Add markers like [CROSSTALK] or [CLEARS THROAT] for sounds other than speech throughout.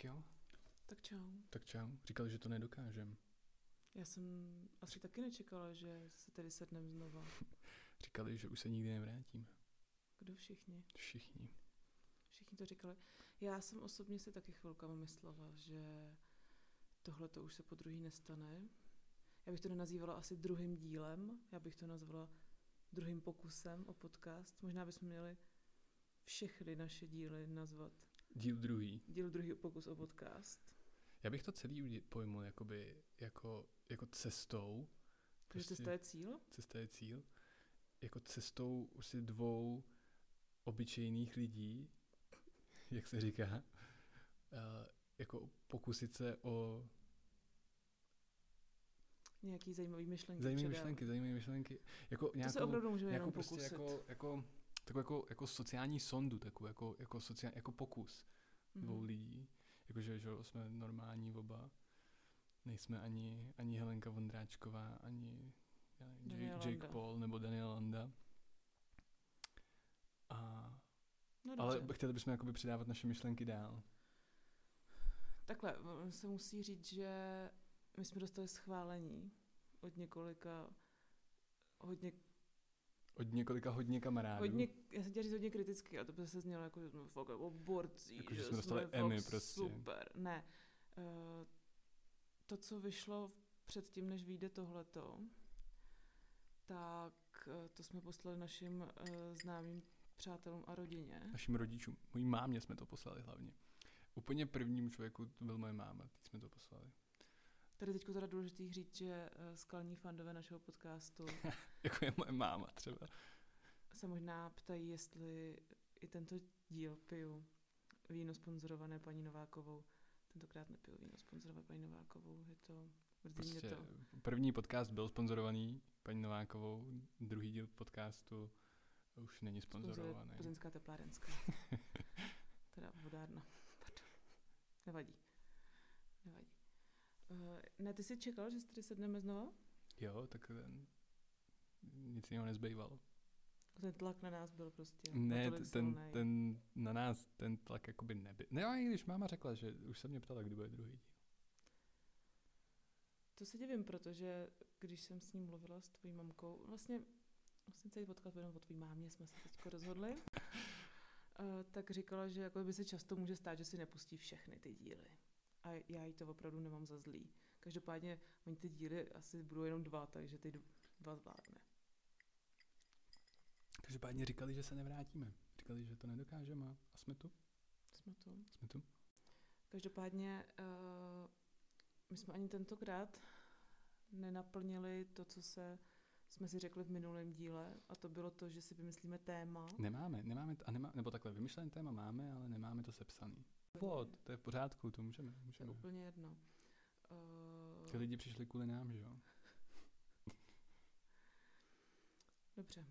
Tak jo, Tak čau. tak čau. Říkali, že to nedokážem. Já jsem asi taky nečekala, že se tady sedneme znova. [LAUGHS] Říkali, že už se nikdy nevrátíme. Kdo všichni? Všichni. Všichni to říkali. Já jsem osobně si taky chvilkama myslela, že tohle to už se po druhý nestane. Já bych to nenazývala asi druhým dílem, já bych to nazvala druhým pokusem o podcast. Možná bychom měli všechny naše díly nazvat Díl druhý. díl druhý pokus o podcast. Já bych to celý pojmul jakoby, jako, jako cestou. Takže cesta je cíl? cesta je cíl. Jako cestou už si dvou obyčejných lidí, jak se říká, uh, jako pokusit se o Nějaký zajímavý myšlenky. zajímavé myšlenky, zajímavé myšlenky. Jako To se opravdu můžeme jako jenom prostě pokusit. jako, jako, takovou jako, jako sociální sondu, takovou jako, jako, sociál, jako pokus Mhm. dvou lidí. Jakože že jsme normální oba. Nejsme ani, ani Helenka Vondráčková, ani Jake, Jake Landa. Paul nebo Daniel Landa. A, No ale dobře. chtěli bychom jakoby předávat naše myšlenky dál. Takhle, se musí říct, že my jsme dostali schválení od několika hodně, Od několika hodně kamarádů. hodně já jsem chtěla říct hodně kriticky, a to by se znělo jako, no, fakt jako borci, Jako, že že jsme dostali fakt Emmy prostě. Super, ne. Eh, To, co vyšlo předtím, než vyjde tohleto, tak eh, to jsme poslali našim eh, známým přátelům a rodině. Našim rodičům. Mojí mámě jsme to poslali hlavně. Úplně prvnímu člověku to byl moje máma, ty jsme to poslali. Tady teď teda důležitý říct, že eh, skalní fandové našeho podcastu [LAUGHS] Jako je moje máma třeba. se možná ptají, jestli i tento díl piju víno sponzorované paní Novákovou. Tentokrát nepiju víno sponzorované paní Novákovou, je to, Prostě to. první podcast byl sponzorovaný paní Novákovou, druhý díl podcastu už není sponzorovaný. Plzeňská teplárenská. [LAUGHS] teda vodárna. Pardon. Nevadí. Nevadí. Uh, ne, ty jsi čekal, že se tady sedneme znova? Jo, tak ten, nic jiného nezbývalo. Ten tlak na nás byl prostě Ne, ten, silnej. ten, na nás ten tlak jakoby nebyl. Ne, i když máma řekla, že už se mě ptala, kdy bude druhý díl. To se divím, protože když jsem s ním mluvila s tvojí mamkou, vlastně, vlastně celý podcast jenom o tvojí mámě, jsme se teď rozhodli, [LAUGHS] eh, tak říkala, že jako by se často může stát, že si nepustí všechny ty díly. A já jí to opravdu nemám za zlý. Každopádně oni ty díly asi budou jenom dva, takže ty dva zvládne. Každopádně říkali, že se nevrátíme. Říkali, že to nedokážeme a- jsme tu. Jsme tu. Jsme tu. Každopádně uh, my jsme ani tentokrát nenaplnili to, co se jsme si řekli v minulém díle, a to bylo to, že si vymyslíme téma. Nemáme, nemáme, a nemá, nebo takhle, vymyšlené téma máme, ale nemáme to sepsaný. Vod, to je v pořádku, to můžeme. To je můžeme. úplně jedno. Ty Uh, lidi přišli kvůli nám, že jo? [LAUGHS] dobře.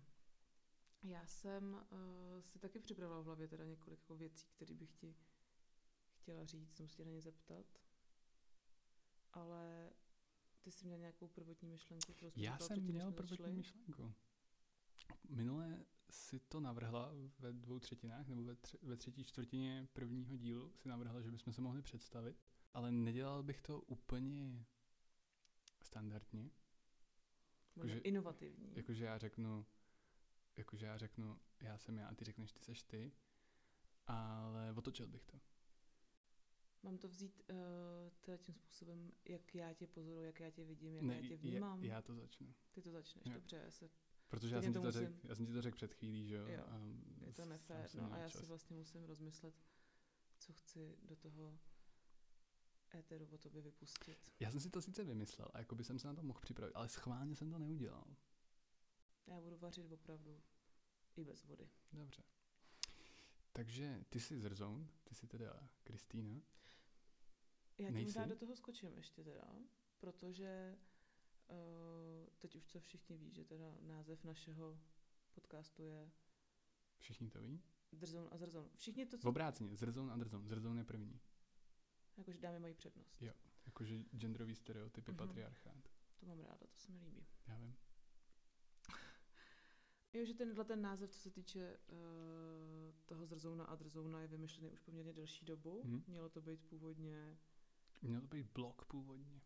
Já jsem uh, si taky připravila v hlavě teda několik jako věcí, které bych ti chtěla říct, jsem se na ně zeptat. Ale ty jsi měl nějakou prvotní myšlenku, kterou Já jsem měl prvotní myšlenku. Minule si to navrhla ve dvou třetinách, nebo ve, tři, ve třetí čtvrtině prvního dílu si navrhla, že bychom se mohli představit, ale nedělal bych to úplně standardně. Jakože- inovativní. Jakože já řeknu, jakože já řeknu, já jsem já a ty řekneš, ty seš ty, ale otočil bych to. Mám to vzít uh, teda tím způsobem, jak já tě pozoruju, jak já tě vidím, jak Ne, já tě já, vnímám. já to začnu. Ty to začneš, Jo. dobře, já se, Protože já jsem, ti to řek, já jsem ti to řekl před chvílí, že jo? Jo, a je to nefér, no a já čas. si vlastně musím rozmyslet, co chci do toho éteru o tobě vypustit. Já jsem si to sice vymyslel a jako by jsem se na to mohl připravit, ale schválně jsem to neudělal. Já budu vařit opravdu i bez vody. Dobře. Takže ty jsi zrzoun, ty jsi teda Kristýna. Já ti možná do toho skočím ještě teda, protože teď už to všichni ví, že teda název našeho podcastu je Všichni to ví? Drzoun a Zrzoun. Všichni to, co... obráceně, zrzoun a drzoun. Zrzoun je první. Jakože dámy mají přednost. Jo. Jakože genderový stereotypy, Mhm. patriarchát. To mám ráda, to se mi líbí. Já vím. [LAUGHS] Jo, že tenhle ten název, co se týče uh, toho zrzouna a drzouna, je vymyšlený už poměrně delší dobu. Mhm. Mělo to být původně, Měl to být blog původně.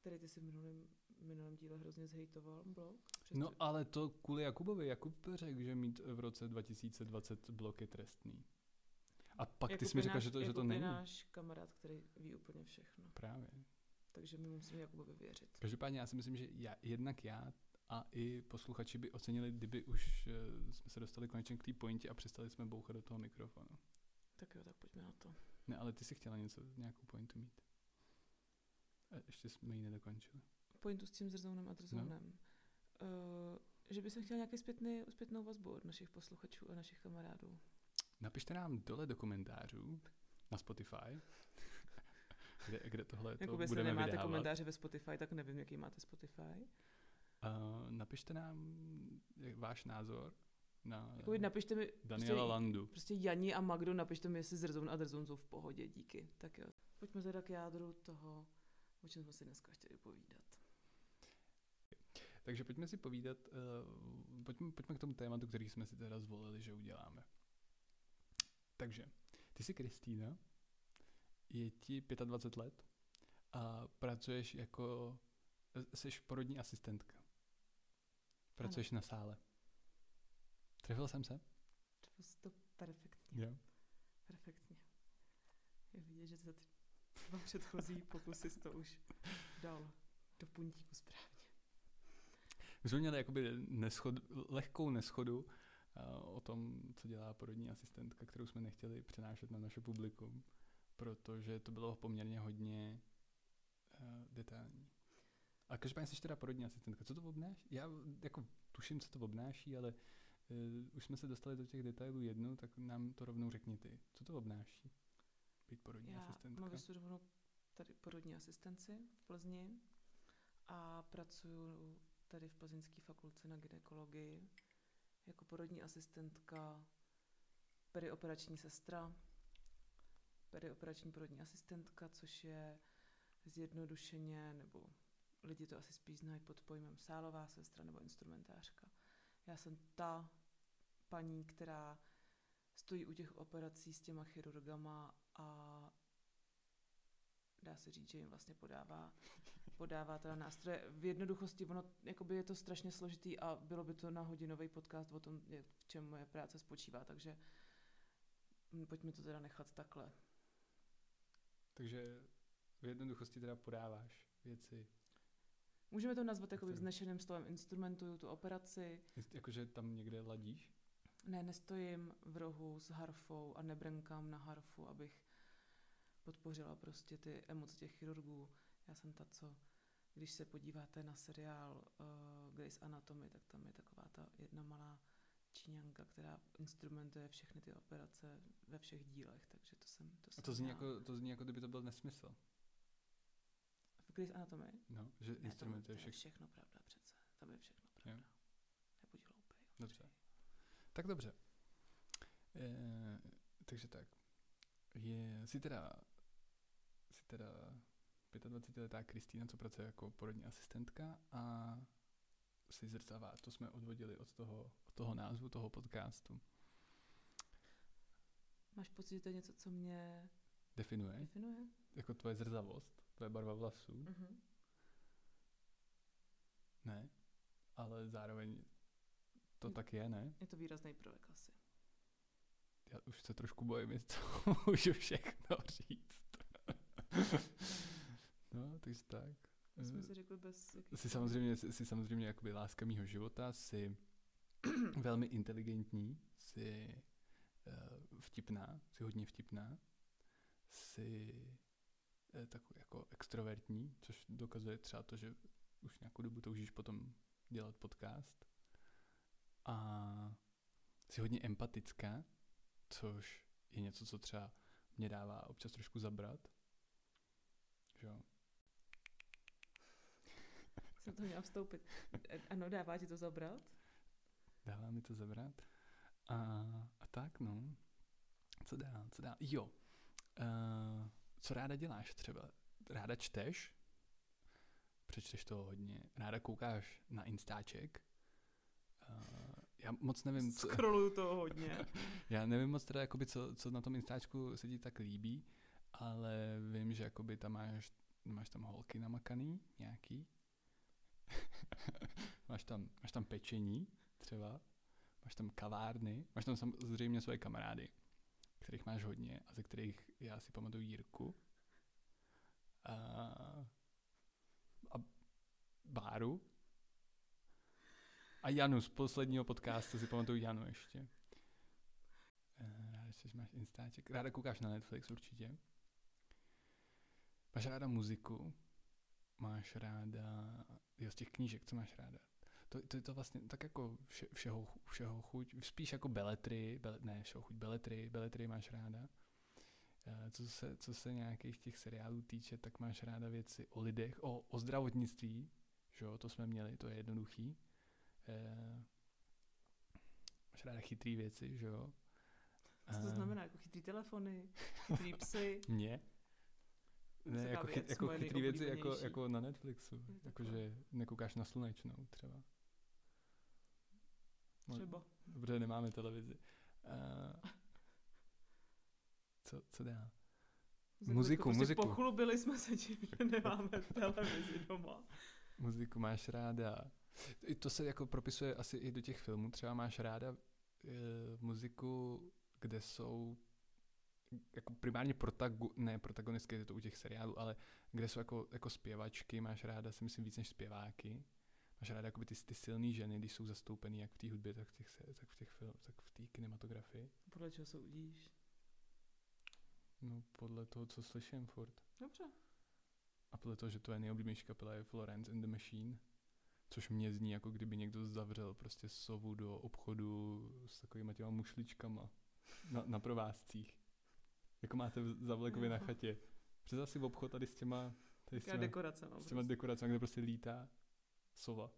Který ty si v minulém, minulém díle hrozně zhejtoval, blog. No ale to kvůli Jakubovi. Jakub řekl, že mít v roce 2020 blok je trestný. A pak ty jsi mi řekl, že to, že to Jakub není. náš kamarád, který ví úplně všechno. Právě. Takže my musíme Jakubovi věřit. Každopádně já si myslím, že já, jednak já a i posluchači by ocenili, kdyby už eh, jsme se dostali konečně k té pointě a přestali jsme bouchat do toho mikrofonu. Tak jo, tak pojďme na to. Ne, ale ty si chtěla něco, nějakou pointu mít. A ještě jsme ji nedokončili. Pointu s tím zrzounem a drzounem. No. Uh, že by se chtěl nějaký zpětný, zpětnou vazbu od našich posluchačů a našich kamarádů. Napište nám dole do komentářů na Spotify, [LAUGHS] kde, kde tohle to Jako jestli budeme nemáte vydávat. komentáře ve Spotify, tak nevím, jaký máte Spotify. Uh, napište nám váš názor na Jako napište mi, Daniela prostě, Landu. prostě Jani a Magdo, napište mi, jestli zrzoun a drzoun jsou v pohodě, díky. Tak jo. Pojďme teda k jádru toho, o čem jsme si dneska chtěli povídat. Takže pojďme si povídat, uh, pojďme, pojďme k tomu tématu, který jsme si teda zvolili, že uděláme. Takže, ty jsi Kristýna, je ti 25 let a pracuješ jako, jsi porodní asistentka. Pracuješ na sále. Trefil jsem se? To jsi to perfektně, Jo. perfektně. Je vidět, že ty dva [LAUGHS] předchozí pokusy to už dal do puntíku správně. My jsme měli jakoby neschod, lehkou neschodu uh, o tom, co dělá porodní asistentka, kterou jsme nechtěli přenášet na naše publikum, protože to bylo poměrně hodně uh, detailní. A každopádně jsi teda porodní asistentka. Co to obnáší? Já jako tuším, co to obnáší, ale uh, už jsme se dostali do těch detailů jednou, tak nám to rovnou řekni ty. Co to obnáší? Být porodní Já asistentka. mám vystudovanou tady porodní asistenci v Plzni a pracuji tady v Plzeňské fakultce na ginekologii jako porodní asistentka, perioperační sestra, perioperační porodní asistentka, což je zjednodušeně, nebo lidi to asi spíš znají pod pojmem sálová sestra nebo instrumentářka. Já jsem ta paní, která stojí u těch operací s těma chirurgama a dá se říct, že jim vlastně podává, podává teda nástroje. V jednoduchosti ono, jakoby je to strašně složitý a bylo by to na hodinový podcast o tom, jak- v čem moje práce spočívá, takže mm, pojďme to teda nechat takhle. Takže v jednoduchosti teda podáváš věci, Můžeme to nazvat jakoby Který? vznešeným slovem instrumentuju tu operaci. Jakože tam někde ladíš. Ne, nestojím v rohu s harfou a nebrenkám na harfu, abych podpořila prostě ty emoce těch chirurgů. Já jsem ta, co, když se podíváte na seriál uh, Grey's Anatomy, tak tam je taková ta jedna malá číňanka, která instrumentuje všechny ty operace ve všech dílech, takže to jsem to A jsem to zní, já. jako, to zní jako kdyby to byl nesmysl. V Grey's Anatomy? No, že Ne, instrument tam, je to je všechno. všechno pravda přece. Tam je všechno pravda. Nebuď hloupej. Dobře. Tak dobře. E, takže tak. Je, jsi teda, teda 25-letá Kristýna, co pracuje jako porodní asistentka a jsi zrcavá. To jsme odvodili od toho, od toho názvu toho podcastu. Máš pocit, že to je něco, co mě Definuje definuje? jako tvoje zrzavost, tvoje barva vlasů. Mhm. Ne, ale zároveň to Hm. tak je, ne? Je to výrazný prvek asi. Já už se trošku bojím, [LAUGHS] jestli to můžu všechno říct. [LAUGHS] no, takže tak. To jsme si řekli bez... jakých- Jsi samozřejmě, jsi samozřejmě jakoby láska mýho života, jsi [CLEARS THROAT] velmi inteligentní, jsi uh, vtipná, jsi hodně vtipná, jsi uh, takový jako extrovertní, což dokazuje třeba to, že už nějakou dobu toužíš potom dělat podcast. A jsi hodně empatická, což je něco, co třeba mě dává občas trošku zabrat. Že jo? [LAUGHS] Jsem to měla vstoupit. Ano, dává ti to zabrat? Dává mi to zabrat. A, a tak, no. Co dál, co dál? Jo. Uh, co ráda děláš třeba? Ráda čteš? Přečteš to hodně. Ráda koukáš na Instaček? Uh, Já moc nevím, co, Scrolluju to hodně. [LAUGHS] já nevím moc teda, jakoby, co, co na tom Instačku se ti tak líbí, ale vím, že jakoby tam máš, máš tam holky namakaný nějaký. [LAUGHS] máš, tam, máš tam pečení třeba, máš tam kavárny, máš tam samozřejmě svoje kamarády, kterých máš hodně a ze kterých já si pamatuju Jirku. A, a Báru. A Janu z posledního podcastu si pamatuju Janu ještě. Eh, Ráda, že máš Instaček. Ráda koukáš na Netflix určitě. Máš ráda muziku. Máš ráda... Jo, z těch knížek, co máš ráda? To, to je to vlastně tak jako vše, všeho, všeho chuť. Spíš jako beletry, bele, ne všeho chuť, beletry, beletry máš ráda. Eh, Co se, co se nějakých těch seriálů týče, tak máš ráda věci o lidech, o, o zdravotnictví, že jo, to jsme měli, to je jednoduchý. Eh, máš ráda chytrý věci, že jo. Co to Eh, znamená? Jako chytrý telefony, chytrý psy. [LAUGHS] Mě? Ne, jako, věc, jako chytrý věci jako, jako na Netflixu. Je Jako, takové. že nekoukáš na slunečnou třeba. No, Třeba. Dobře, nemáme televizi. Uh, co, co dál? Jako Muziku, prostě muziku. Pochlubili jsme se tím, že nemáme [LAUGHS] televizi doma. Muziku máš ráda. I To se jako propisuje asi i do těch filmů. Třeba máš ráda uh, muziku, kde jsou jako primárně protago, ne protagonistky, je to u těch seriálů, ale kde jsou jako, jako zpěvačky, máš ráda, si myslím, víc než zpěváky. Máš ráda jakoby ty, ty silné ženy, když jsou zastoupený jak v té hudbě, tak v těch, tak v těch film, tak v té kinematografii. Podle čeho soudíš? No podle toho, co slyším furt. Dobře. A podle toho, že to je nejoblíbenější kapela je Florence and the Machine. Což mě zní, jako kdyby někdo zavřel prostě sovu do obchodu s takovýma těma mušličkama na, na provázcích. Jako máte v Zavlekově na chatě. Představ si v obchod tady s těma, tady s těma, dekorace, no. s těma prostě. dekoracemi, kde prostě lítá sova.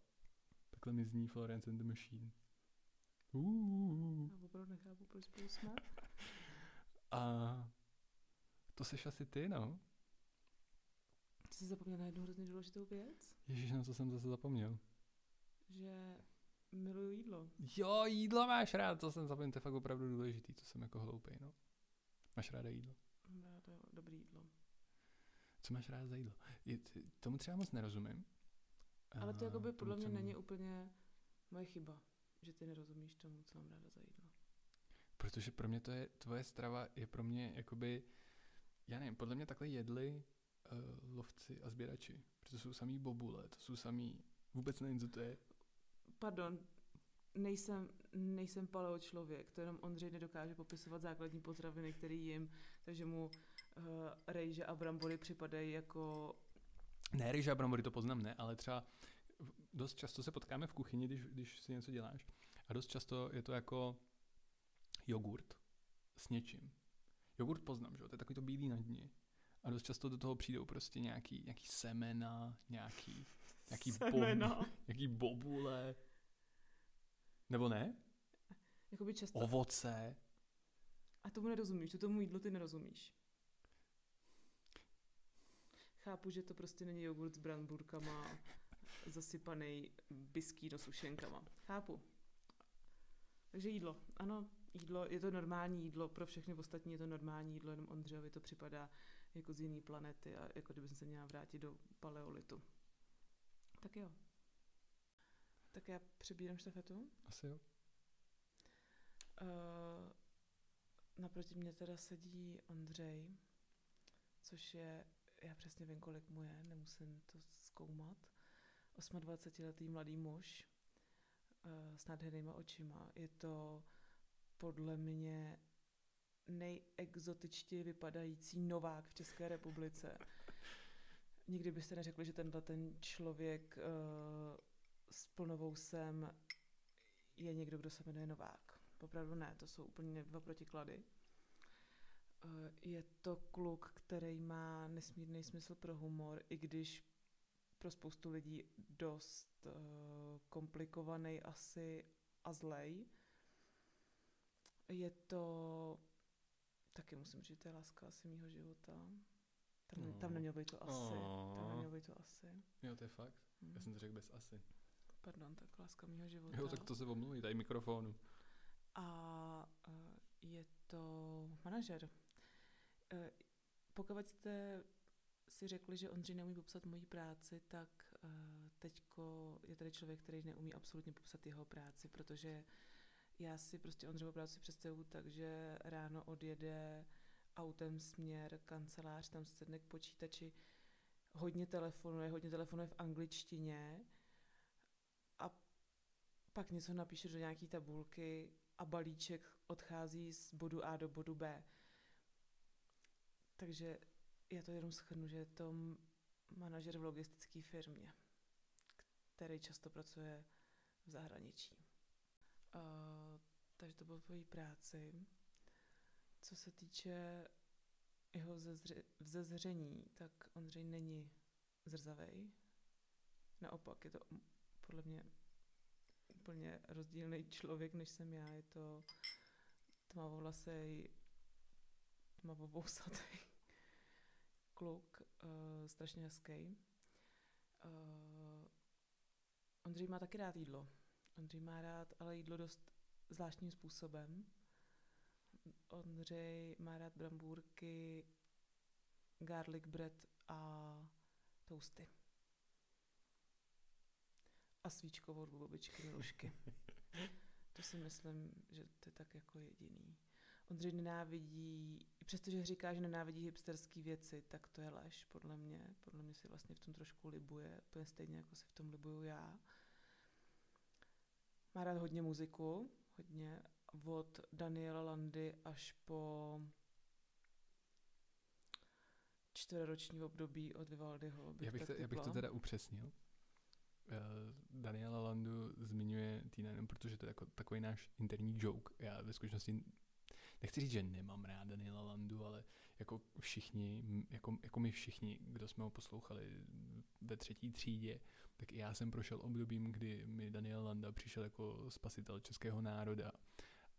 Takhle mi zní Florence and the Machine. Uh. Já opravdu nechápu, proč spolu jsme. A to seš asi ty, no. Jsi zapomněl na jednu hrozně důležitou věc? Ježíš, na co jsem zase zapomněl. Že miluju jídlo. Jo, jídlo máš rád, to jsem zapomněl, to je fakt opravdu důležitý, to jsem jako hloupej, no. Máš ráda jídlo. Mám to dobrý jídlo. Co máš ráda za jídlo? Je, tomu třeba moc nerozumím. Ale to A jakoby tomu, podle mě není úplně moje chyba, že ty nerozumíš tomu, co mám ráda za jídlo. Protože pro mě to je, tvoje strava je pro mě jakoby, já nevím, podle mě takhle jedli uh, lovci a sběrači. Protože to jsou samý bobule, to jsou samý, vůbec nevím, co to je. Pardon, nejsem, nejsem paleo člověk, to jenom Ondřej nedokáže popisovat základní potraviny, které jim, takže mu uh, rejže a brambory připadají jako Ne, ryže a brambory to poznám, ne, ale třeba dost často se potkáme v kuchyni, když, když si něco děláš. A dost často je to jako jogurt s něčím. Jogurt poznám, že jo, to je takový to bílý na dně. A dost často do toho přijdou prostě nějaký, nějaký semena, nějaký, nějaký, semena. Bob, [LAUGHS] nějaký bobule. Nebo ne? Jakoby často. Ovoce. A tomu nerozumíš, to tomu jídlu ty nerozumíš. Chápu, že to prostě není jogurt s bramburkama zasypaný biskýno sušenkama. Chápu. Takže jídlo. Ano, jídlo, je to normální jídlo, pro všechny ostatní je to normální jídlo, jenom Ondřejovi to připadá jako z jiné planety a jako kdyby se měla vrátit do paleolitu. Tak jo. Tak já přebírám štafetu. Asi jo. Uh, naproti mě teda sedí Ondřej, což je, já přesně vím, kolik mu je, nemusím to zkoumat. 28-letý mladý muž uh, s nádhernýma očima. Je to podle mě nejexotičtěji vypadající novák v České republice. Nikdy byste neřekli, že tenhle ten člověk uh, s plnovousem je někdo, kdo se jmenuje Novák. Opravdu ne, to jsou úplně dva protiklady. Eh, Je to kluk, který má nesmírný smysl pro humor, i když pro spoustu lidí dost uh, komplikovaný asi a zlej. Je to, taky musím říct, to je láska asi mýho života. Tam, tam Oh. nemělo být to asi. Tam Oh. nemělo být to asi. Jo, to je fakt. Hm. Já jsem to řekl bez asi. Pardon, tak láska mého života. Jo, tak to se omluví, tady mikrofonu. A uh, je to manažer. Uh, pokud jste si řekli, že Ondřej neumí popsat moji práci, tak uh, teďko je tady člověk, který neumí absolutně popsat jeho práci, protože já si prostě Ondřejovou práci představuju tak, že ráno odjede autem směr kancelář, tam se sedne k počítači, hodně telefonuje, hodně telefonuje v angličtině pak něco napíše do nějaký tabulky a balíček odchází z bodu A do bodu B. Takže já to jenom schrnu, že je to manažer v logistické firmě, který často pracuje v zahraničí. Uh, takže to bylo tvojí práci. Co se týče jeho zezře- vzezření, tak Ondřej není zrzavej. Naopak, je to podle mě úplně rozdílný člověk, než jsem já. Je to tmavovlasej, tmavovousatý [LAUGHS] kluk, uh, strašně hezký. Uh, Ondřej má taky rád jídlo. Ondřej má rád ale jídlo dost zvláštním způsobem. Ondřej má rád brambůrky, garlic bread a toasty. A svíčkovou od babičky Milušky. [LAUGHS] to si myslím, že to je tak jako jediný. Ondřej nenávidí, přestože říká, že nenávidí hipsterské věci, tak to je lež, podle mě. Podle mě si vlastně v tom trošku libuje, úplně stejně jako si v tom libuju já. Má rád hodně muziku, hodně, od Daniela Landy až po čtvroroční období od Vivaldiho. Bych já, bych to, já bych to teda upřesnil. Uh, Daniela Landu zmiňuje Týna jenom protože to je jako takový náš interní joke. Já ve skutečnosti nechci říct, že nemám rád Daniela Landu, ale jako všichni, jako, jako my všichni, kdo jsme ho poslouchali ve třetí třídě, tak i já jsem prošel obdobím, kdy mi Daniel Landa přišel jako spasitel českého národa.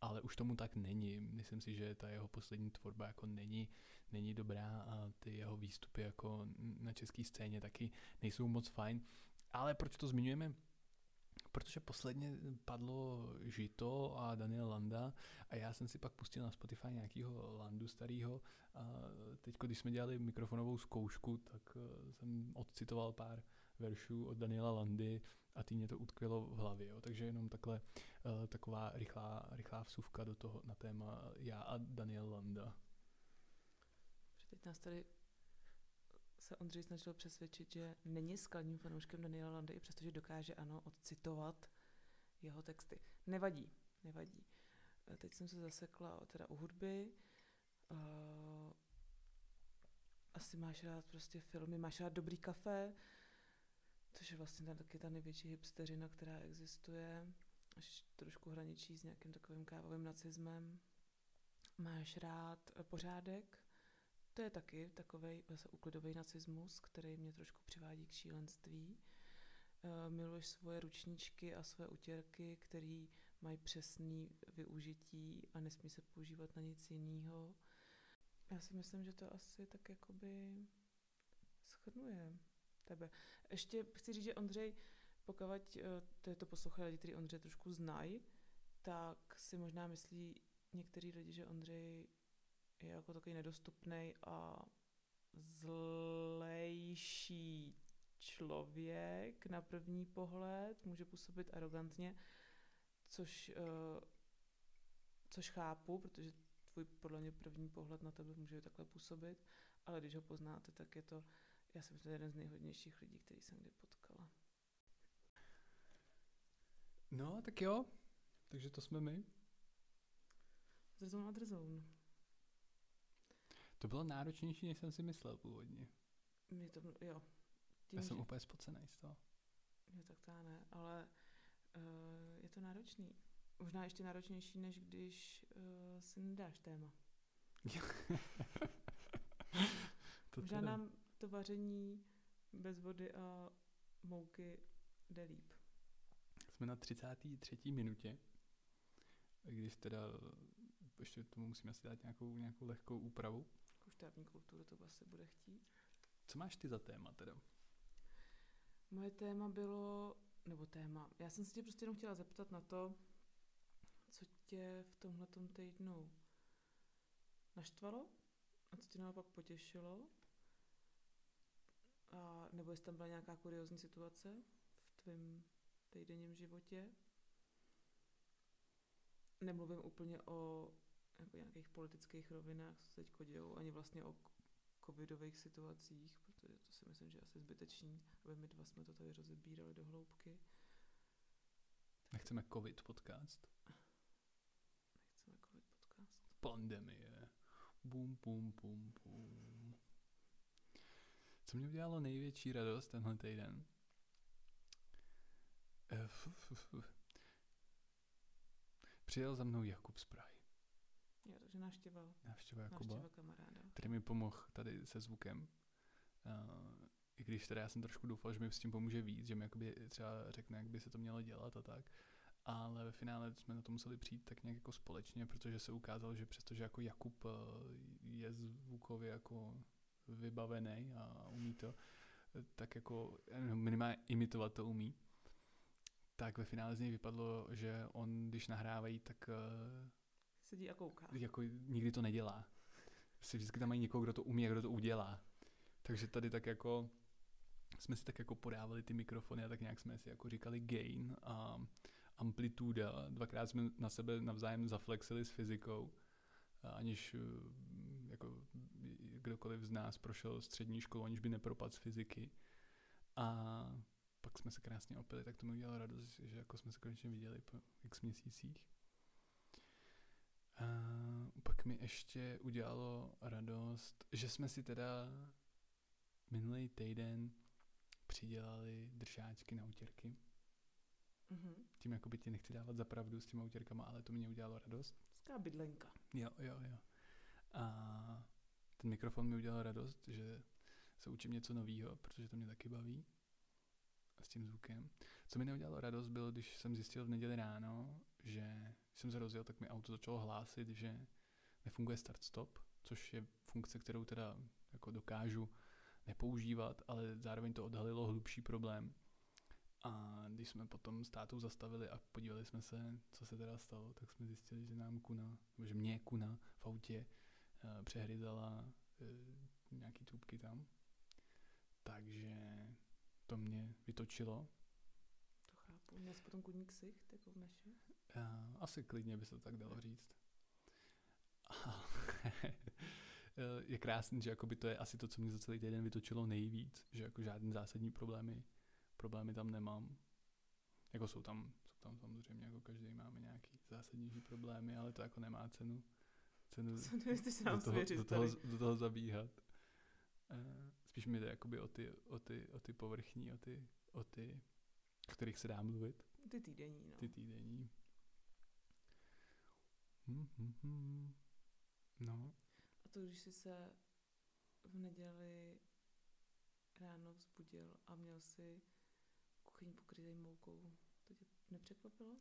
Ale už tomu tak není. Myslím si, že ta jeho poslední tvorba jako není, není dobrá a ty jeho výstupy jako na české scéně taky nejsou moc fajn. Ale proč to zmiňujeme? protože posledně padlo Žito a Daniel Landa a já jsem si pak pustil na Spotify nějakého Landu starého a teď, když jsme dělali mikrofonovou zkoušku, tak eh, jsem odcitoval pár veršů od Daniela Landy a ty mě to utkvělo v hlavě. Jo. Takže jenom takhle uh, taková rychlá, rychlá vsuvka do toho na téma já a Daniel Landa. Teď nás tady se Ondřej snažil přesvědčit, že není skladním fanouškem Daniela Landy, i přestože dokáže, ano, odcitovat jeho texty. Nevadí, nevadí. Eh, teď jsem se zasekla teda u hudby. Uh, asi máš rád prostě filmy, máš rád dobrý kafe, což je vlastně tam taky ta největší hipsterina, která existuje, až trošku hraničí s nějakým takovým kávovým nacismem. Máš rád eh, pořádek, to je taky takový zase uklidový nacismus, který mě trošku přivádí k šílenství. Uh, miluješ svoje ručníčky a své utěrky, které mají přesný využití a nesmí se používat na nic jiného. Já si myslím, že to asi tak jakoby schrnuje tebe. Ještě chci říct, že Ondřej, pokud uh, to to poslouchají lidi, kteří Ondřej trošku znají, tak si možná myslí některý lidi, že Ondřej je jako takový nedostupný a zlejší člověk na první pohled, může působit arrogantně, což, uh, což chápu, protože tvůj podle mě první pohled na tebe může takhle působit, ale když ho poznáte, tak je to, já jsem to jeden z nejhodnějších lidí, který jsem kdy potkala. No, tak jo. Takže to jsme my. Drzoun a drzoun. To bylo náročnější, než jsem si myslel původně. Mě to, jo. Tím, Já jsem že... úplně spocený z toho. Jo, tak to ne, ale uh, je to náročný. Možná ještě náročnější, než když uh, si nedáš téma. [LAUGHS] to Možná teda... nám to vaření bez vody a mouky jde líp. Jsme na 33. minutě, když teda ještě tomu musíme asi dát nějakou, nějakou lehkou úpravu kuštární kulturu to asi bude chtít. Co máš ty za téma teda? Moje téma bylo nebo téma. Já jsem se tě prostě jenom chtěla zeptat na to, co tě v tomhletom týdnu naštvalo a co tě naopak potěšilo. A, nebo jestli tam byla nějaká kuriozní situace v tvém týdenním životě. Nemluvím úplně o jako nějakých politických rovinách, co se teď dějou, ani vlastně o covidových situacích, protože to si myslím, že je asi zbytečný, aby my dva jsme to tady rozebírali do hloubky. Nechceme covid podcast. Nechceme covid podcast. Pandemie. Bum, bum, bum, bum. Co mě udělalo největší radost tenhle týden? Eh, Přijel za mnou Jakub z Prahy. Jo, takže návštěva, Návštěva Jakuba. návštěva kamaráda. který mi pomohl tady se zvukem. Uh, I když teda já jsem trošku doufal, že mi s tím pomůže víc, že mi jakoby třeba řekne, jak by se to mělo dělat a tak. Ale ve finále jsme na to museli přijít tak nějak jako společně, protože se ukázalo, že přestože jako Jakub uh, je zvukově jako vybavený a umí to, eh, tak jako eh, minimálně imitovat to umí, tak ve finále z něj vypadlo, že on, když nahrávají, tak uh, Sedí a kouká. jako nikdy to nedělá. Si vždycky tam mají někoho, kdo to umí a kdo to udělá. Takže tady tak jako jsme si tak jako podávali ty mikrofony a tak nějak jsme si jako říkali gain a amplituda. Dvakrát jsme na sebe navzájem zaflexili s fyzikou, aniž eh, jako kdokoliv z nás prošel střední školu, aniž by nepropadl z fyziky. A pak jsme se krásně opili, tak to mi udělalo radost, že jako jsme se konečně viděli po x měsících. A pak mi ještě udělalo radost, že jsme si teda minulý týden přidělali držáčky na utěrky. Mhm. Tím jako by ti nechci dávat za pravdu s těma utěrkama, ale to mě udělalo radost. Hezká bydlenka. Jo, jo, jo. A ten mikrofon mi udělal radost, že se učím něco nového, protože to mě taky baví. A s tím zvukem. Co mi neudělalo radost bylo, když jsem zjistil v neděli ráno, že když jsem se rozjel, tak mi auto začalo hlásit, že nefunguje start-stop, což je funkce, kterou teda jako dokážu nepoužívat, ale zároveň to odhalilo hlubší problém. A když jsme potom s tátou zastavili a podívali jsme se, co se teda stalo, tak jsme zjistili, že nám kuna, nebo že mě kuna v autě uh, přehryzala uh, nějaký trubky tam. Takže to mě vytočilo. To chápu. Měl jsi potom kudník ksicht, jako v meši? Uh, asi klidně by se to tak dalo říct. A [LAUGHS] je krásný, že jakoby to je asi to, co mě za celý týden vytočilo nejvíc, že jako žádný zásadní problémy, problémy tam nemám. Jako jsou tam, jsou tam samozřejmě, jako každý máme nějaký zásadnější problémy, ale to jako nemá cenu, cenu Co se nám do, toho, do, toho, do toho zabíhat. Uh, spíš mi jde jakoby o ty, o ty, o ty povrchní, o ty, o ty, o kterých se dá mluvit, Ty týdenní, no. ty týdenní. No, A to, když jsi se v neděli ráno vzbudil a měl si kuchyň pokrytej moukou, to tě nepřekvapilo?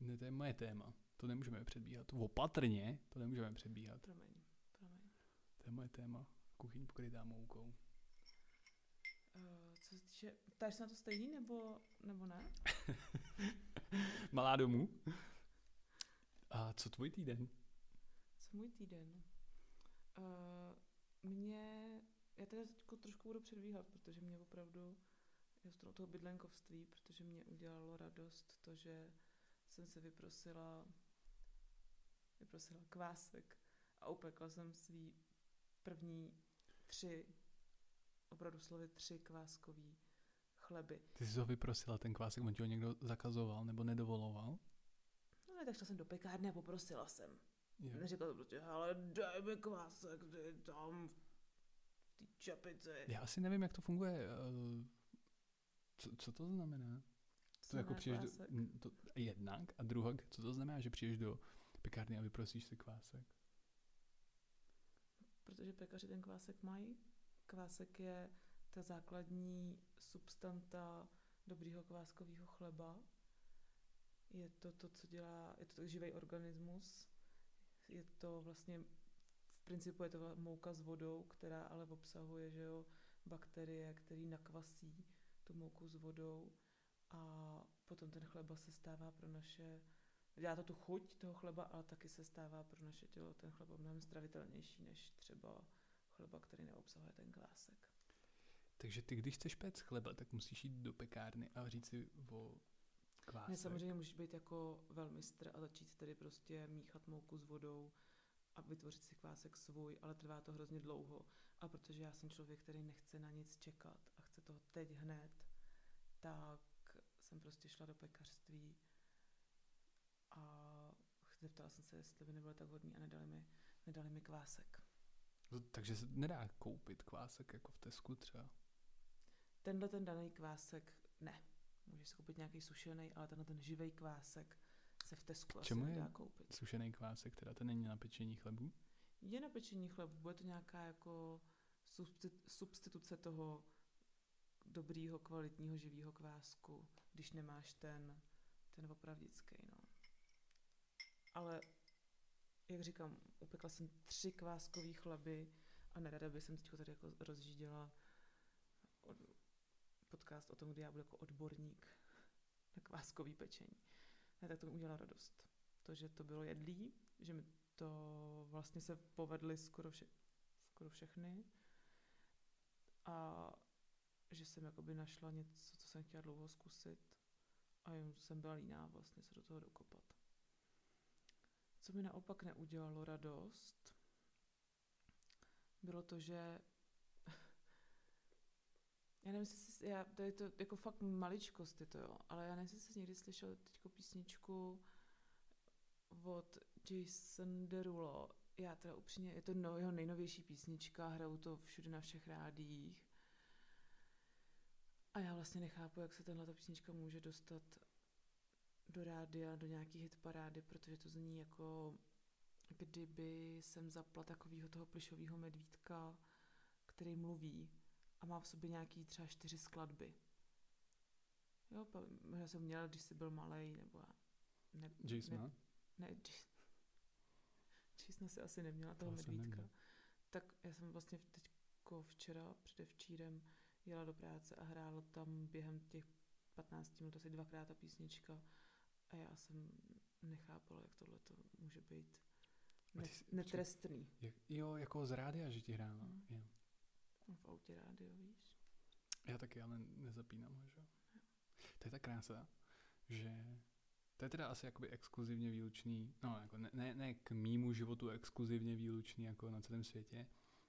ne, to je moje téma. To nemůžeme předbíhat. Opatrně to nemůžeme předbíhat. Promiň, promiň. To je moje téma. Kuchyň pokrytá moukou. Uh, co se týče, ptáš se na to stejný nebo, nebo ne? [LAUGHS] Malá domů. A co tvůj týden? Co můj týden? Uh, mě, já teda teď trošku budu předbíhat, protože mě opravdu, já z toho bydlenkovství, protože mě udělalo radost to, že jsem si vyprosila, vyprosila kvásek a upekla jsem svý první tři, opravdu slovy tři kváskový chleby. Ty jsi ho vyprosila, ten kvásek, on ti ho někdo zakazoval nebo nedovoloval? No tak šla jsem do pekárny a poprosila jsem. Jo. Neříkal to prostě, hele, dej mi kvásek, ty tam v té čepici. Já asi nevím, jak to funguje. eh, Co, co to znamená? Co To jako přijdeš do, to, jednak a druhak, co to znamená, že přijdeš do pekárny a vyprosíš si kvásek? Protože pekaři ten kvásek mají. Kvásek je ta základní substanta dobrýho kváskového chleba. Je to to, co dělá, je to živý organismus. Je to vlastně, v principu je to mouka s vodou, která ale obsahuje, že jo, bakterie, které nakvasí tu mouku s vodou a potom ten chleba se stává pro naše, dělá to tu chuť toho chleba, ale taky se stává pro naše tělo ten chleba mnohem stravitelnější než třeba chleba, který neobsahuje ten klásek. Takže ty, když chceš péct chleba, tak musíš jít do pekárny a říct si o kvásek. Ne, samozřejmě můžeš být jako velmistr a začít tedy prostě míchat mouku s vodou a vytvořit si kvásek svůj, ale trvá to hrozně dlouho. A protože já jsem člověk, který nechce na nic čekat a chce to teď hned, tak jsem prostě šla do pekařství a zeptala jsem se, jestli by nebylo tak hodný a nedali mi, nedali mi kvásek. No, takže se nedá koupit kvásek jako v Tesku třeba? Tenhle ten daný kvásek ne. Můžeš si koupit nějaký sušený, ale tenhle ten živý kvásek se v Tesku asi čemu nedá je koupit. Sušený kvásek, teda ten není na pečení chlebu? Je na pečení chlebu, bude to nějaká jako substi- substituce toho dobrýho, kvalitního, živého kvásku, když nemáš ten, ten opravdický, no. Ale, jak říkám, upekla jsem tři kváskové chleby a nerada bych jsem teď tady jako rozžíděla od, podcast o tom, kdy já budu jako odborník na kváskový pečení. Ne, tak to mi udělalo radost. To, že to bylo jedlý, že mi to vlastně se povedly skoro, vše, skoro všechny a že jsem jakoby našla něco, co jsem chtěla dlouho zkusit a jen jsem byla líná vlastně se do toho dokopat. Co mi naopak neudělalo radost, bylo to, že já nevím, jestli já, to je to jako fakt maličkost, to jo, ale já nevím, jestli jsi někdy slyšel teďko písničku od Jason Derulo. Já teda upřímně, je to no, jeho nejnovější písnička, hrajou to všude na všech rádích. A já vlastně nechápu, jak se tenhle ta písnička může dostat do rádia, do nějaký hitparády, protože to zní jako kdyby jsem zapla takového toho plišového medvídka, který mluví a má v sobě nějaký třeba čtyři skladby. Jo, já jsem měla, když jsi byl malý, nebo já, ne, Jason, ne, ne, Jasona si asi neměla toho To medvídka. neměl. Tak já jsem vlastně teďko včera, předevčírem jela do práce a hrála tam během těch 15 minut asi dvakrát ta písnička a já jsem nechápala, jak tohle to může být A ne, ty jsi- netrestný. Jak, jo, jako z rádia, že ti hrála. Mhm. Jo. V autě rádio, víš? Já taky, ale nezapínám ho, že jo. To je ta krása, že to je teda asi jakoby exkluzivně výlučný, no jako ne, ne, ne k mýmu životu exkluzivně výlučný jako na celém světě,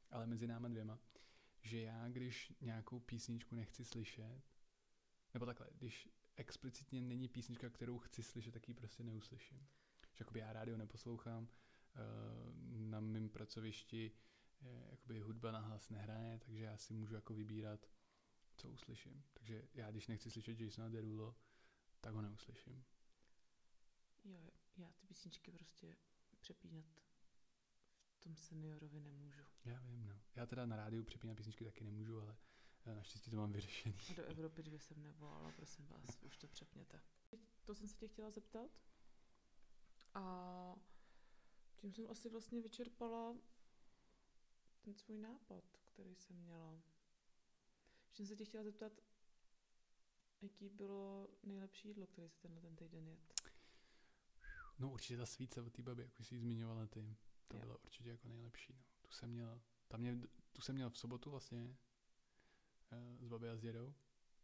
ale mezi náma dvěma, že já, když nějakou písničku nechci slyšet, nebo takhle, když explicitně není písnička, kterou chci slyšet, tak ji prostě neuslyším. Že jakoby já rádio neposlouchám, eh, na mém pracovišti jakoby hudba na hlas nehraje, takže já si můžu jako vybírat, co uslyším. Takže já, když nechci slyšet Jasona Derulo, tak ho neuslyším. Jo, já ty písničky prostě přepínat v tom seniorovi nemůžu. Já vím, no. Já teda na rádiu přepínat písničky taky nemůžu, ale eh, naštěstí to mám vyřešený. A do [LAUGHS] Evropy dvě jsem nevolala, prosím vás, už to přepněte. To jsem se tě chtěla zeptat. A tím jsem asi vlastně vyčerpala ten svůj nápad, který jsem měla. Že jsem se tě chtěla zeptat, jaký bylo nejlepší jídlo, které jsi tenhle ten týden jet. No určitě ta svíce od té baby, jak už jsi ji zmiňovala ty, to Jo. byla určitě jako nejlepší. No. Tu jsem měl, tam mě, tu jsem měl v sobotu vlastně eh, s babi a s dědou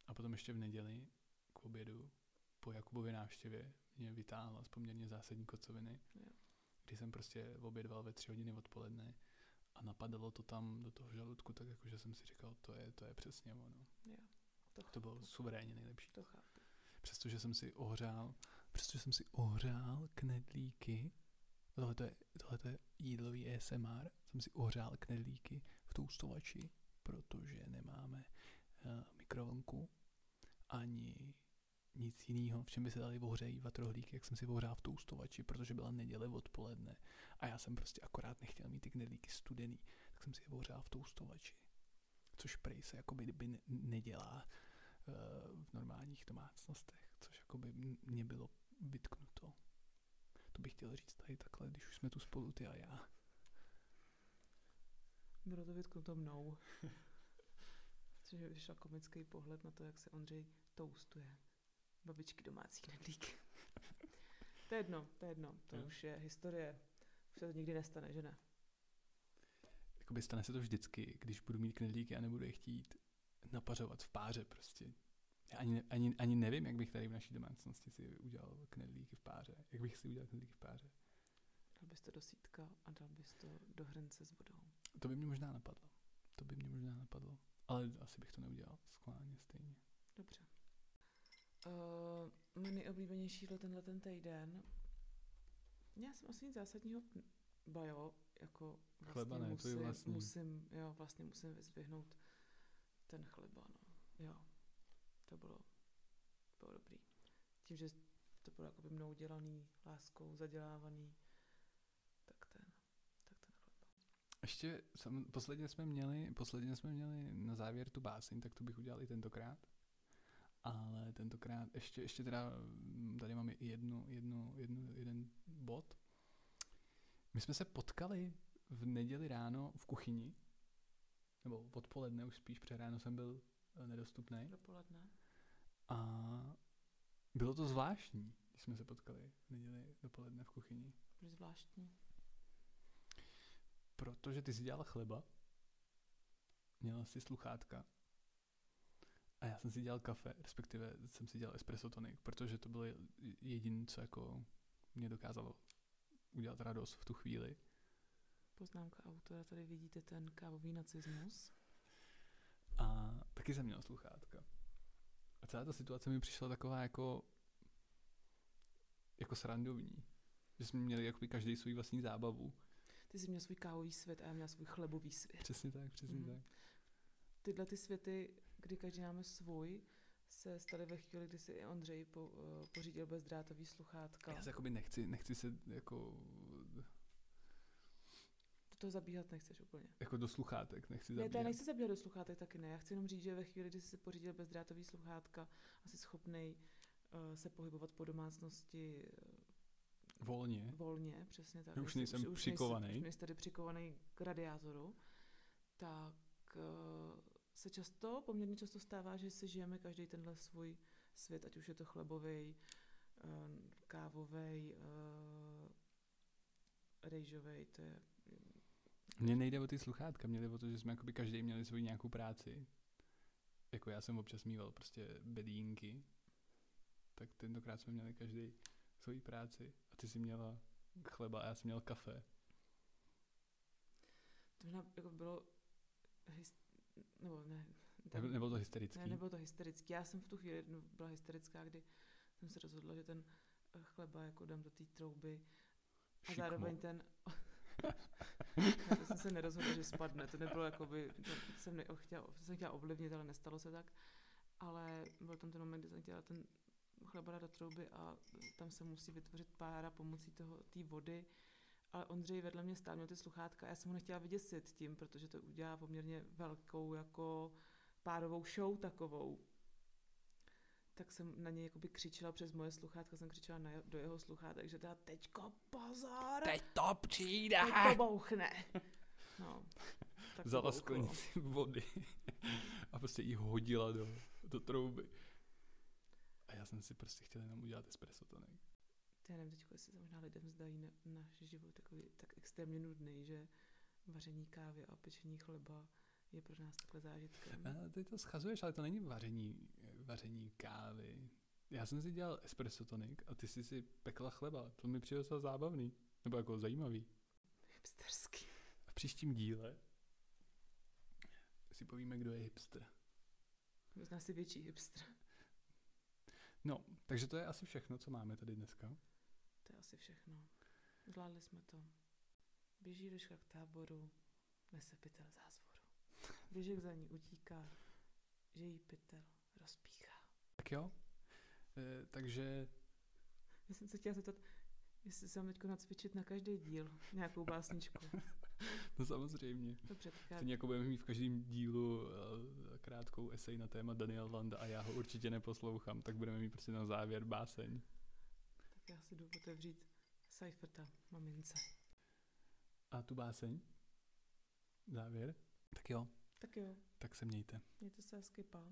a potom ještě v neděli k obědu po Jakubově návštěvě mě vytáhla z poměrně zásadní kocoviny, Jo. kdy jsem prostě obědval ve tři hodiny odpoledne a napadalo to tam do toho žaludku, tak jako, že jsem si říkal, to je, to je přesně ono. Jo, to, To bylo chápu, suverénně nejlepší. to chápu. Přestože jsem si ohřál, přestože jsem si ohřál knedlíky, tohle je, tohleto je jídlový ASMR, jsem si ohřál knedlíky v toustovači, protože nemáme uh, mikrovlnku ani nic jiného, v čem by se dali ohřejvat rohlíky, jak jsem si ohřál v toustovači, protože byla neděle odpoledne a já jsem prostě akorát nechtěl mít ty knedlíky studený, tak jsem si je ohřál v toustovači. Což prej se jakoby by ne- nedělá eh, v normálních domácnostech, což jako by mě bylo vytknuto. To bych chtěl říct tady takhle, když už jsme tu spolu ty a já. Bylo to vytknuto mnou. [LAUGHS] Což vyšel komický pohled na to, jak se Ondřej toustuje. Babičky domácí knedlíky. [LAUGHS] to je jedno, to je jedno. To Jo. už je historie. Už se to nikdy nestane, že ne? Jakoby stane se to vždycky, když budu mít knedlíky a nebudu je chtít napařovat v páře prostě. Já ani, ani, ani nevím, jak bych tady v naší domácnosti si udělal knedlíky v páře. Jak bych si udělal knedlíky v páře. Dal bys to do sítka a dal bys to do hrnce s vodou. To by mě možná napadlo. To by mě možná napadlo. Ale asi bych to neudělal schválně stejně. Dobře. Uh, nejoblíbenější jídlo tenhle ten týden. Já jsem asi nic zásadního, bajo, jako vlastně Chleba ne, musím, vlastní. musím, jo, vlastně musím vyzvihnout ten chleba, no. Jo, to bylo, bylo dobrý. Tím, že to bylo jakoby mnou dělaný, láskou, zadělávaný, tak ten, tak ten chleba. Ještě sam, posledně jsme měli, posledně jsme měli na závěr tu báseň, tak to bych udělal i tentokrát. Ale tentokrát ještě, ještě teda mm, tady máme jednu, jednu, jednu, jeden bod. My jsme se potkali v neděli ráno v kuchyni, nebo odpoledne už spíš, protože ráno jsem byl eh, nedostupný. Dopoledne. A bylo to zvláštní, když jsme se potkali v neděli dopoledne v kuchyni. Byly zvláštní. Protože ty si dělal chleba, měla si sluchátka a já jsem si dělal kafe, respektive jsem si dělal espresso tonic, protože to bylo jediné, co jako mě dokázalo udělat radost v tu chvíli. Poznámka autora, tady vidíte ten kávový nacismus. A taky jsem měl sluchátka. A celá ta situace mi přišla taková jako jako srandovní. Že jsme měli jakoby každý svůj vlastní zábavu. Ty jsi měl svůj kávový svět a já měla svůj chlebový svět. Přesně tak, přesně Mhm. tak. Tyhle ty světy, kdy každý máme svůj, se staly ve chvíli, kdy si i Ondřej po, eh, pořídil bezdrátový sluchátka. Já se jakoby nechci, nechci se jako, Do toho zabíhat nechceš úplně. jako do sluchátek, nechci Ne, zabíhat. já nechci zabíhat do sluchátek taky ne. Já chci jenom říct, že ve chvíli, kdy jsi si pořídil bezdrátový sluchátka a jsi schopný uh, se pohybovat po domácnosti uh, Volně. volně, přesně tak. Že už nejsem nejsi- přikovanej. Už nejsi tady přikovaný k radiátoru, tak uh, se často, poměrně často stává, že si žijeme každý tenhle svůj svět, ať už je to chlebový, uh, kávový, uh, rejžový, to je Mně nejde o ty sluchátka, mě jde o to, že jsme jakoby každý měli svoji nějakou práci. Jako já jsem občas mýval prostě bedínky, tak tentokrát jsme měli každý svoji práci. A ty jsi měla chleba a já jsem měl kafe. To možná jako bylo. Nebo ne, Nebo, nebylo to hysterický. ne, nebylo to hysterický. Já jsem v tu chvíli no, byla hysterická, kdy jsem se rozhodla, že ten eh, chleba jako dám do té trouby a Šikmo. zároveň ten... [LAUGHS] Já to jsem se nerozhodla, že spadne. To nebylo jakoby, to jsem, ne, chtěla, to jsem chtěla ovlivnit, ale nestalo se tak. Ale byl tam ten moment, kdy jsem chtěla ten chleba dát do trouby a tam se musí vytvořit pára pomocí toho té vody. Ale Ondřej vedle mě stál, měl ty sluchátka a já jsem ho nechtěla vyděsit tím, protože to udělá poměrně velkou jako párovou show takovou. Tak jsem na něj jakoby křičela přes moje sluchátka, jsem křičela na, do jeho sluchátek, že teda teďko pozor, Teď to přijde! teď [LAUGHS] to bouchne. No, tak Vzala sklenici vody [LAUGHS] a prostě ji hodila do, do trouby. A já jsem si prostě chtěl jenom udělat espresso tonic. Já nevím teď, jestli se možná lidem zdají na, náš život takový tak extrémně nudný, že vaření kávy a pečení chleba je pro nás takhle zážitkem. A ty to schazuješ, ale to není vaření, vaření kávy. Já jsem si dělal espresso tonic a ty jsi si pekla chleba. To mi přijde docela zábavný. Nebo jako zajímavý. Hipsterský. A v příštím díle si povíme, kdo je hipster. Možná si větší hipster. No, takže to je asi všechno, co máme tady dneska. To je asi všechno. Zvládli jsme to. Běží liška k táboru, nese pytel zázvoru. Běžek za ní utíká, že jí pytel rozpíchá. Tak jo. E, takže Já jsem se chtěla zeptat, jestli se mám teď nacvičit na každý díl nějakou básničku. [LAUGHS] no samozřejmě. Dobře, tak já, Stejně jako budeme mít v každém dílu eh, krátkou esej na téma Daniel Landa a já ho určitě neposlouchám, tak budeme mít prostě na závěr báseň. Tak já si jdu otevřít Seiferta mamince. A tu báseň? Závěr? Tak jo, Tak jo, tak se mějte. mějte se hezky, pa.